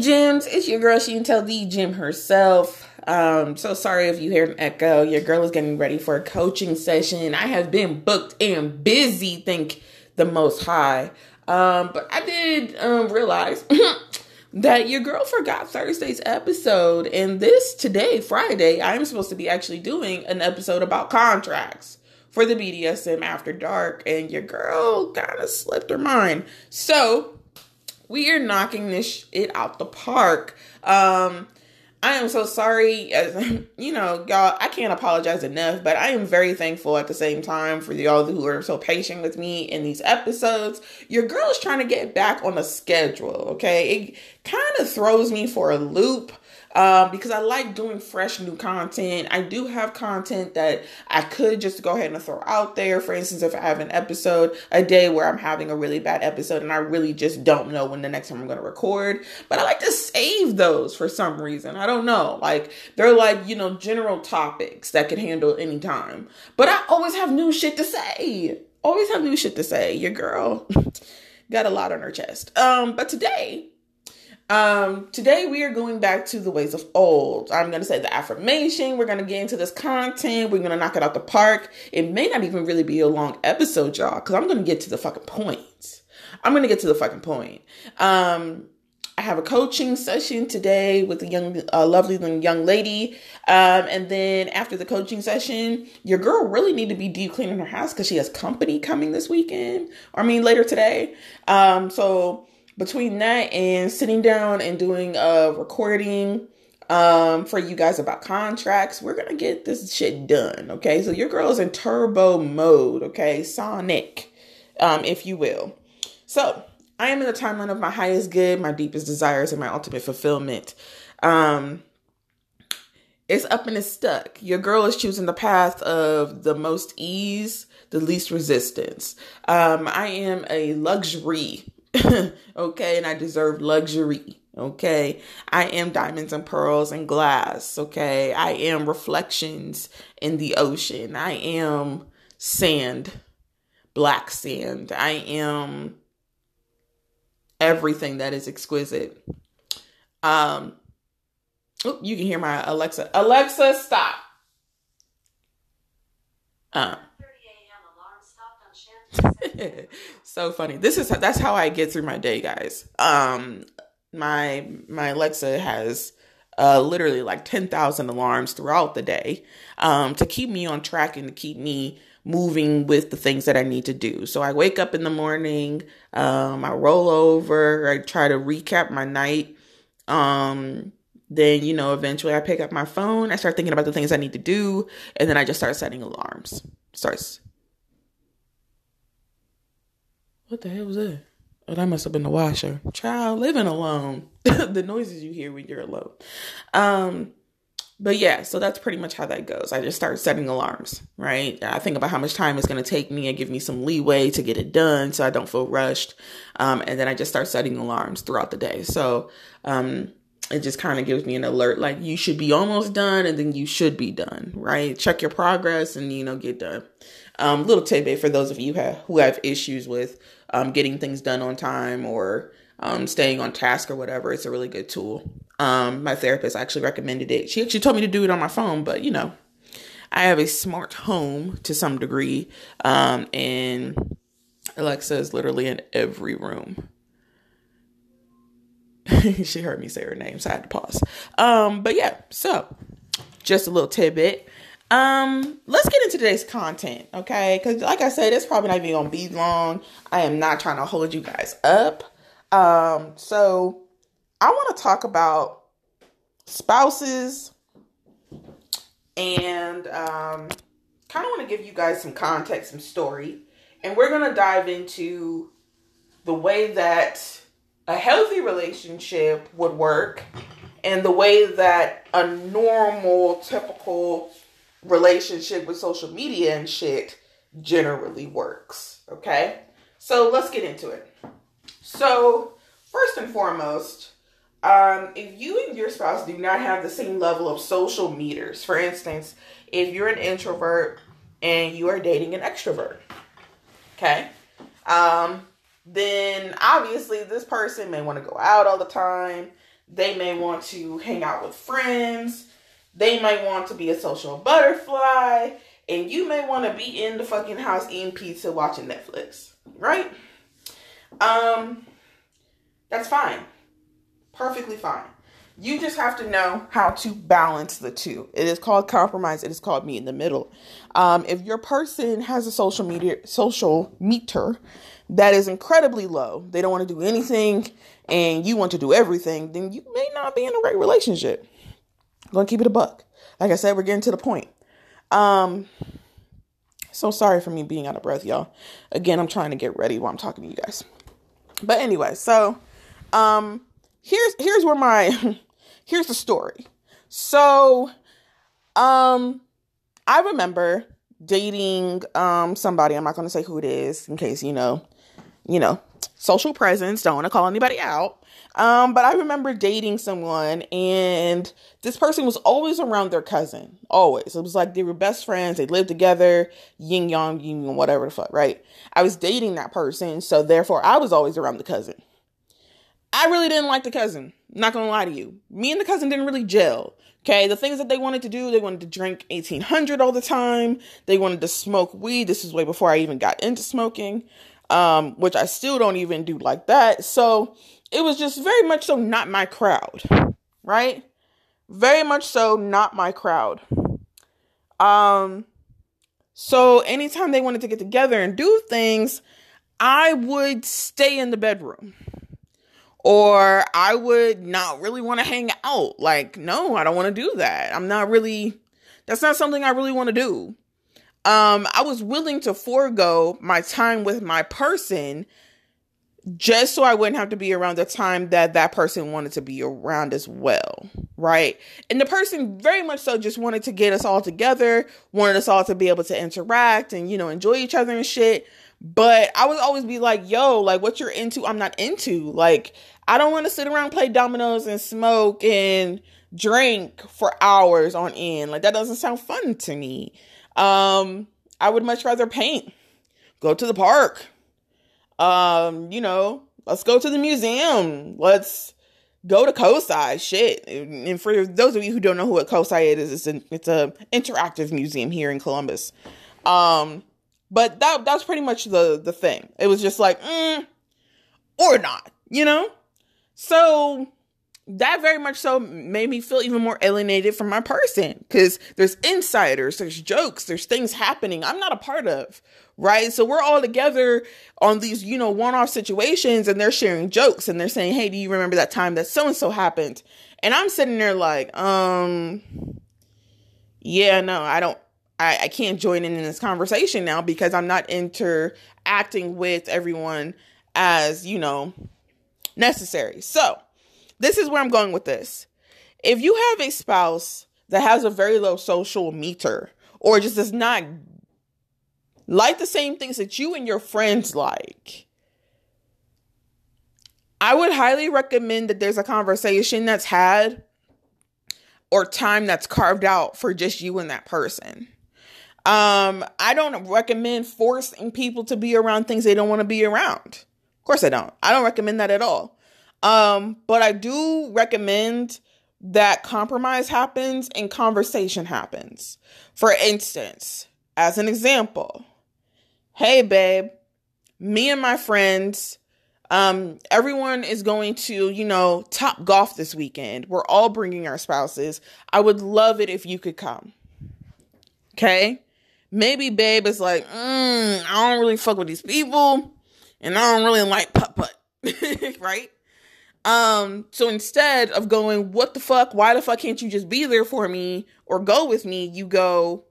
Gems, it's your girl, Shantel the Gem herself. Um, so sorry if you hear an echo. Your girl is getting ready for a coaching session. I have been booked and busy, think the most high. Um, but I did um realize that your girl forgot Thursday's episode, and this today, Friday, I am supposed to be actually doing an episode about contracts for the BDSM After Dark, and your girl kind of slipped her mind. So we are knocking this shit out the park. Um, I am so sorry. As you know, y'all, I can't apologize enough, but I am very thankful at the same time for y'all who are so patient with me in these episodes. Your girl is trying to get back on the schedule, okay? It kind of throws me for a loop um, because I like doing fresh new content. I do have content that I could just go ahead and throw out there. For instance, if I have an episode a day where I'm having a really bad episode and I really just don't know when the next time I'm going to record, but I like to save those for some reason. I don't know. Like they're like, you know, general topics that can handle any time. But I always have new shit to say. Always have new shit to say. Your girl got a lot on her chest. Um, but today um, today we are going back to the ways of old. I'm going to say the affirmation. We're going to get into this content. We're going to knock it out the park. It may not even really be a long episode, y'all, because I'm going to get to the fucking point. I'm going to get to the fucking point. Um, I have a coaching session today with a young, lovely young lady. Um, and then after the coaching session, your girl really need to be deep cleaning her house because she has company coming this weekend. Or I mean later today. Um, so between that and sitting down and doing a recording um, for you guys about contracts, we're gonna get this shit done. Okay, so your girl is in turbo mode. Okay, Sonic, um, if you will. So I am in the timeline of my highest good, my deepest desires, and my ultimate fulfillment. Um, it's up and it's stuck. Your girl is choosing the path of the most ease, the least resistance. Um, I am a luxury okay, and I deserve luxury. Okay, I am diamonds and pearls and glass. Okay, I am reflections in the ocean. I am sand, black sand. I am everything that is exquisite. Um, oh, you can hear my Alexa. Alexa, stop. Uh, so funny. This is that's how I get through my day, guys. Um, my my Alexa has uh, literally like 10,000 alarms throughout the day um, to keep me on track and to keep me moving with the things that I need to do. So I wake up in the morning, um, I roll over, I try to recap my night. Um, then, you know, eventually I pick up my phone, I start thinking about the things I need to do, and then I just start setting alarms. Starts what the hell was that? Oh, that must have been the washer. Child, living alone. the noises you hear when you're alone. Um, but yeah, so that's pretty much how that goes. I just start setting alarms, right? I think about how much time it's going to take me and give me some leeway to get it done so I don't feel rushed. Um, and then I just start setting alarms throughout the day. So, um, it just kind of gives me an alert like you should be almost done and then you should be done, right? Check your progress and, you know, get done. Um, little tidbit for those of you have, who have issues with um, getting things done on time or um, staying on task or whatever. It's a really good tool. Um, my therapist actually recommended it. She actually told me to do it on my phone, but you know, I have a smart home to some degree, um, and Alexa is literally in every room. she heard me say her name, so I had to pause. Um, but yeah, so just a little tidbit. Um, let's get into today's content, okay? Because, like I said, it's probably not even gonna be long. I am not trying to hold you guys up. Um, so I want to talk about spouses and um, kind of want to give you guys some context, some story, and we're gonna dive into the way that a healthy relationship would work and the way that a normal, typical relationship with social media and shit generally works. Okay? So let's get into it. So, first and foremost, um, if you and your spouse do not have the same level of social meters, for instance, if you're an introvert and you are dating an extrovert, okay, um, then obviously this person may want to go out all the time. They may want to hang out with friends. They might want to be a social butterfly. And you may want to be in the fucking house eating pizza, watching Netflix. Right? Um, that's fine. Perfectly fine. You just have to know how to balance the two. It is called compromise. It is called meet in the middle. Um, if your person has a social media social meter that is incredibly low, they don't want to do anything, and you want to do everything, then you may not be in a right relationship. I'm gonna keep it a buck. Like I said, we're getting to the point. Um, so sorry for me being out of breath, y'all. Again, I'm trying to get ready while I'm talking to you guys. But anyway, so um, here's here's where my here's the story. So, um, I remember dating um somebody. I'm not to say who it is in case you know, you know, social presence. Don't want to call anybody out. Um, but I remember dating someone, and this person was always around their cousin. Always, it was like they were best friends. They lived together, yin yang, yin whatever the fuck. Right? I was dating that person, so therefore I was always around the cousin. I really didn't like the cousin. Not gonna lie to you. Me and the cousin didn't really gel. Okay, the things that they wanted to do, they wanted to drink 1800 all the time. They wanted to smoke weed. This is way before I even got into smoking, um, which I still don't even do like that. So it was just very much so not my crowd, right? Very much so not my crowd. Um, so anytime they wanted to get together and do things, I would stay in the bedroom or I would not really want to hang out. Like, no, I don't want to do that. I'm not really, that's not something I really want to do. Um, I was willing to forego my time with my person just so I wouldn't have to be around the time that that person wanted to be around as well, right? And the person very much so just wanted to get us all together, wanted us all to be able to interact and, you know, enjoy each other and shit. But I would always be like, yo, like what you're into, I'm not into. Like, I don't want to sit around play dominoes and smoke and drink for hours on end. Like that doesn't sound fun to me. Um, I would much rather paint, go to the park. Um, you know, let's go to the museum. Let's go to COSI. Shit. And for those of you who don't know who a COSI is, it's an it's a interactive museum here in Columbus. Um, but that that's pretty much the the thing. It was just like, mm, or not, you know. So that very much so made me feel even more alienated from my person because there's insiders, there's jokes, there's things happening I'm not a part of, right? So we're all together on these, you know, one off situations and they're sharing jokes and they're saying, Hey, do you remember that time that so and so happened? And I'm sitting there like, um, yeah, no, I don't, I, I can't join in in this conversation now because I'm not interacting with everyone as, you know, necessary. So, this is where I'm going with this. If you have a spouse that has a very low social meter or just does not like the same things that you and your friends like, I would highly recommend that there's a conversation that's had or time that's carved out for just you and that person. Um, I don't recommend forcing people to be around things they don't want to be around. Of course I don't. I don't recommend that at all. Um, but I do recommend that compromise happens and conversation happens. For instance, as an example, hey babe, me and my friends um, everyone is going to, you know, Topgolf this weekend. We're all bringing our spouses. I would love it if you could come. Okay? maybe babe is like, mm, I don't really fuck with these people and I don't really like putt putt. right? Um, so instead of going, what the fuck? Why the fuck can't you just be there for me or go with me? You go,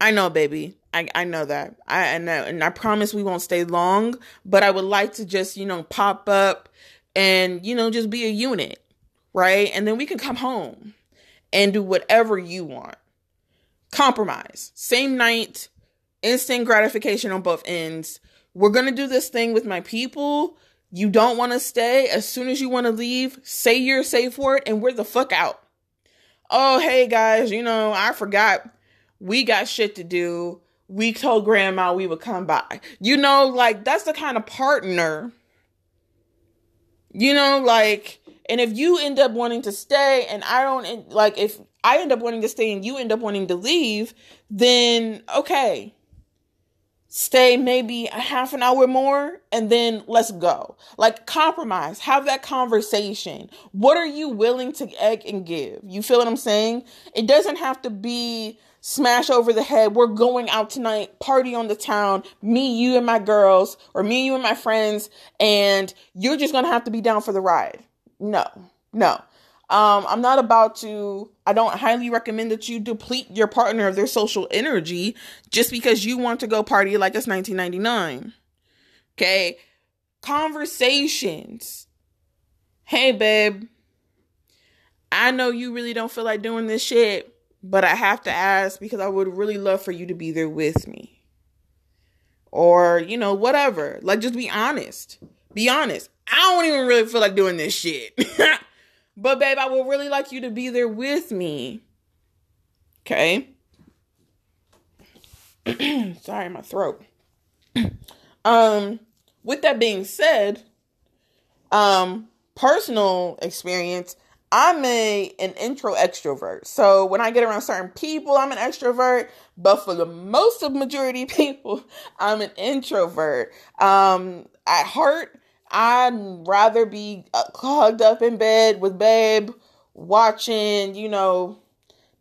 I know, baby. I, I know that. I, I know. And I promise we won't stay long, but I would like to just, you know, pop up and, you know, just be a unit. Right. And then we can come home and do whatever you want compromise. Same night, instant gratification on both ends. We're going to do this thing with my people. You don't want to stay. As soon as you want to leave, say your safe word and we're the fuck out. Oh, hey guys, you know, I forgot we got shit to do. We told grandma we would come by. You know, like that's the kind of partner You know, like, and if you end up wanting to stay and I don't, like, if I end up wanting to stay and you end up wanting to leave, then okay, stay maybe a half an hour more and then let's go. Like compromise, have that conversation. What are you willing to egg and give? You feel what I'm saying? It doesn't have to be smash over the head. We're going out tonight, party on the town, me, you, and my girls, or me, you, and my friends, and you're just gonna have to be down for the ride. No, no. Um, I'm not about to, I don't highly recommend that you deplete your partner of their social energy just because you want to go party like it's 1999. Okay. Conversations. Hey, babe, I know you really don't feel like doing this shit, but I have to ask because I would really love for you to be there with me. Or, you know, whatever. Like, just be honest. Be honest. I don't even really feel like doing this shit. But babe, I would really like you to be there with me. Okay. Sorry, my throat. um, with that being said, um, personal experience, I'm a an intro extrovert. So when I get around certain people, I'm an extrovert, but for the most of majority people, I'm an introvert. Um, at heart, I'd rather be clogged up in bed with babe, watching, you know,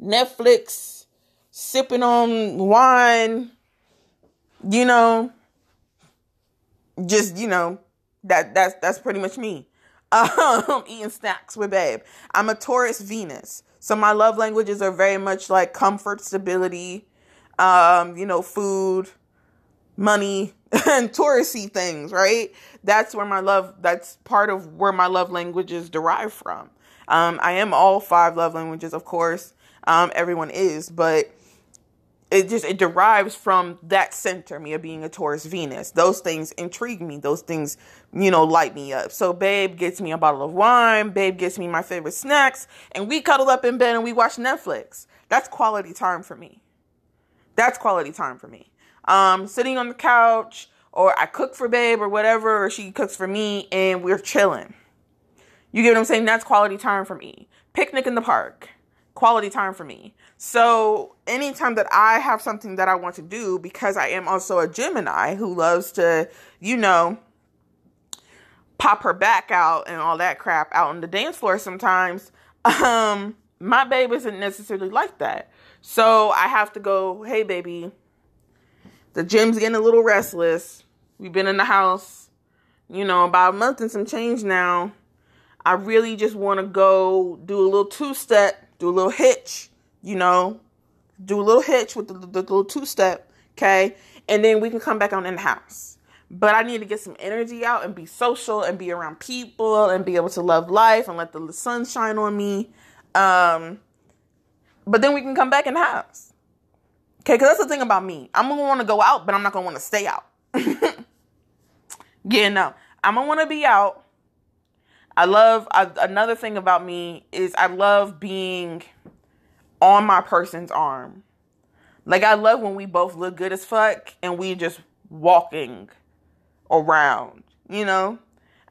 Netflix, sipping on wine, you know, just, you know, that that's that's pretty much me. Um, eating snacks with babe. I'm a Taurus Venus. So my love languages are very much like comfort, stability, um, you know, food, money, and touristy things, right? That's where my love, that's part of where my love languages derive from. Um, I am all five love languages, of course. Um, everyone is, but it just it derives from that center me of being a Taurus Venus. Those things intrigue me. Those things, you know, light me up. So babe gets me a bottle of wine, babe gets me my favorite snacks, and we cuddle up in bed and we watch Netflix. That's quality time for me. That's quality time for me um, sitting on the couch, or I cook for babe or whatever, or she cooks for me, and we're chilling. You get what I'm saying? That's quality time for me. Picnic in the park, quality time for me. So anytime that I have something that I want to do, because I am also a Gemini who loves to, you know, pop her back out and all that crap out on the dance floor sometimes, um, my babe isn't necessarily like that. So I have to go, hey baby, the Gem's getting a little restless. We've been in the house, you know, about a month and some change now. I really just want to go do a little two step, do a little hitch, you know, do a little hitch with the, the, the little two step, okay? And then we can come back on in the house. But I need to get some energy out and be social and be around people and be able to love life and let the sun shine on me. Um, but then we can come back in the house. Okay, because that's the thing about me. I'm gonna want to go out, but I'm not gonna want to stay out. yeah, no, I'm gonna want to be out. I love I, another thing about me is I love being on my person's arm. Like I love when we both look good as fuck and we just walking around, you know?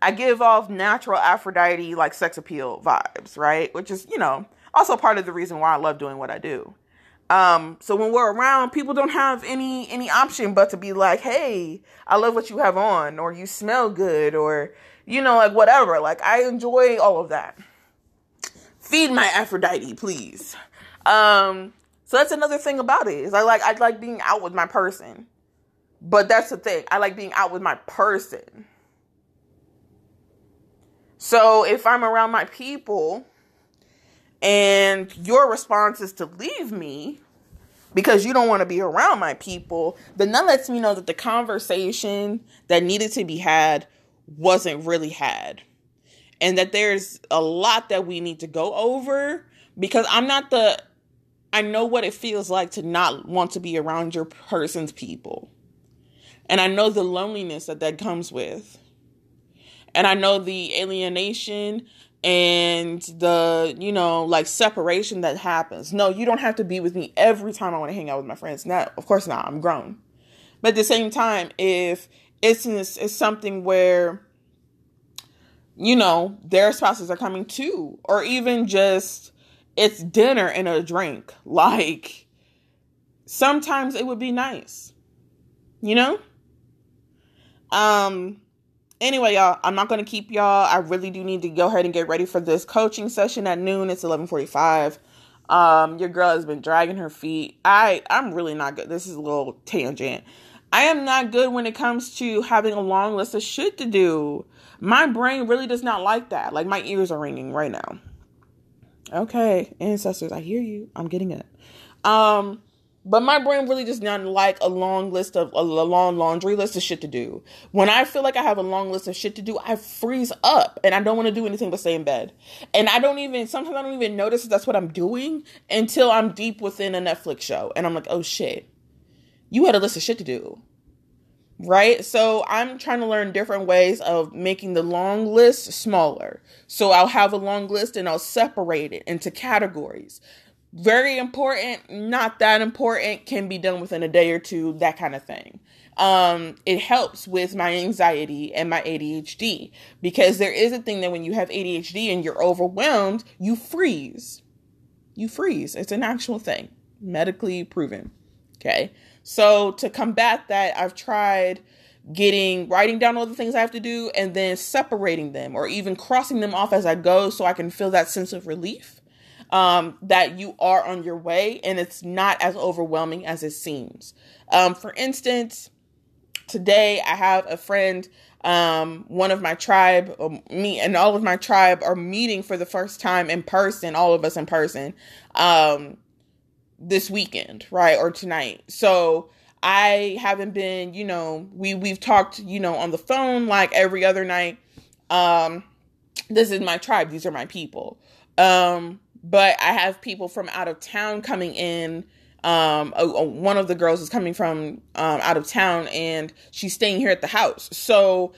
I give off natural Aphrodite like sex appeal vibes, right? Which is, you know, also part of the reason why I love doing what I do. Um, so when we're around, people don't have any any option but to be like, "Hey, I love what you have on," or "You smell good," or you know, like whatever. Like I enjoy all of that. Feed my Aphrodite, please. Um, so that's another thing about it is I like I like being out with my person, but that's the thing. I like being out with my person. So if I'm around my people and your response is to leave me because you don't want to be around my people, then that lets me know that the conversation that needed to be had wasn't really had. And that there's a lot that we need to go over because I'm not the I know what it feels like to not want to be around your person's people. And I know the loneliness that that comes with. And I know the alienation and the you know like separation that happens no you don't have to be with me every time i want to hang out with my friends not of course not i'm grown but at the same time if it's, it's something where you know, their spouses are coming too, or even just it's dinner and a drink. Like, sometimes it would be nice, you know? Um, anyway, y'all, I'm not gonna keep y'all. I really do need to go ahead and get ready for this coaching session at noon. It's 11:45. Um, your girl has been dragging her feet. I I'm really not good. This is a little tangent. I am not good when it comes to having a long list of shit to do. My brain really does not like that. Like my ears are ringing right now. Okay, ancestors, I hear you. I'm getting it. Um, but my brain really does not like a long list of a long laundry list of shit to do. When I feel like I have a long list of shit to do, I freeze up and I don't want to do anything but stay in bed. And I don't even sometimes I don't even notice that that's what I'm doing until I'm deep within a Netflix show and I'm like, oh shit, you had a list of shit to do right? So I'm trying to learn different ways of making the long list smaller. So I'll have a long list and I'll separate it into categories. Very important, not that important, can be done within a day or two, that kind of thing. Um, it helps with my anxiety and my ADHD because there is a thing that when you have ADHD and you're overwhelmed, you freeze. You freeze. It's an actual thing, medically proven. Okay. So to combat that, I've tried getting writing down all the things I have to do and then separating them or even crossing them off as I go so I can feel that sense of relief um, that you are on your way and it's not as overwhelming as it seems. Um, for instance, today I have a friend, um, one of my tribe, um, me and all of my tribe are meeting for the first time in person, all of us in person. Um, this weekend, right? Or tonight. So I haven't been, you know, we we've talked, you know, on the phone like every other night. Um this is my tribe, these are my people. Um but I have people from out of town coming in. Um a, a, one of the girls is coming from um out of town and she's staying here at the house. So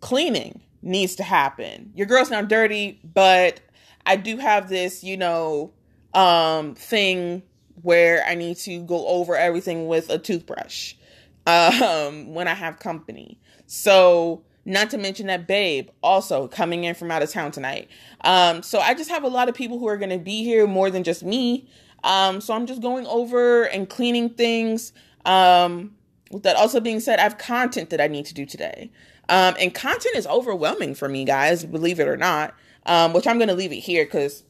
cleaning needs to happen. Your girl's not dirty, but I do have this, you know, um thing where I need to go over everything with a toothbrush um, when I have company. So, not to mention that Babe also coming in from out of town tonight. Um, so, I just have a lot of people who are going to be here more than just me. Um, so, I'm just going over and cleaning things. Um, with that also being said, I have content that I need to do today. Um, and content is overwhelming for me, guys, believe it or not. Um, which I'm going to leave it here because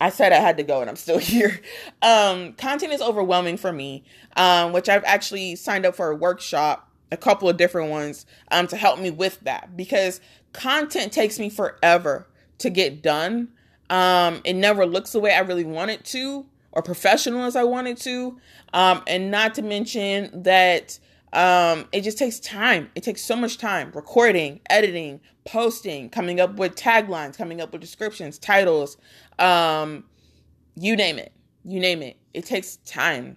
I said I had to go and I'm still here. Um, content is overwhelming for me, um, which I've actually signed up for a workshop, a couple of different ones, um, to help me with that because content takes me forever to get done. Um, it never looks the way I really want it to or professional as I want it to. Um, and not to mention that um, it just takes time. It takes so much time recording, editing, posting, coming up with taglines, coming up with descriptions, titles, um, you name it. You name it. It takes time.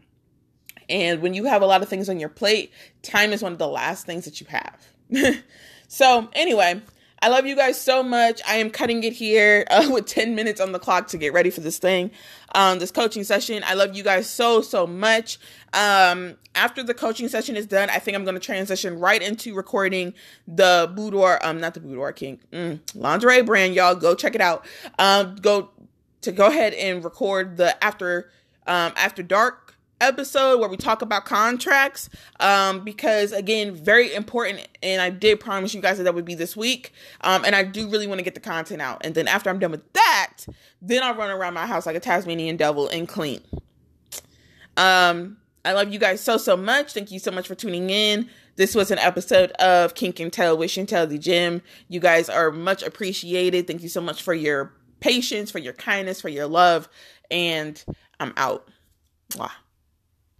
And when you have a lot of things on your plate, time is one of the last things that you have. so, anyway, I love you guys so much. I am cutting it here uh, with 10 minutes on the clock to get ready for this thing, um, this coaching session. I love you guys so, so much. Um, after the coaching session is done, I think I'm going to transition right into recording the boudoir, um, not the boudoir king, mm, lingerie brand, y'all. Go check it out. Um, go to go ahead and record the after, um, after dark episode where we talk about contracts um, because again very important and i did promise you guys that that would be this week um, and i do really want to get the content out and then after i'm done with that then i'll run around my house like a tasmanian devil and clean. Um, i love you guys so so much. Thank you so much for tuning in. This was an episode of kink and tell wish and tell the Gem. You guys are much appreciated. Thank you so much for your patience for your kindness for your love and i'm out. Mwah.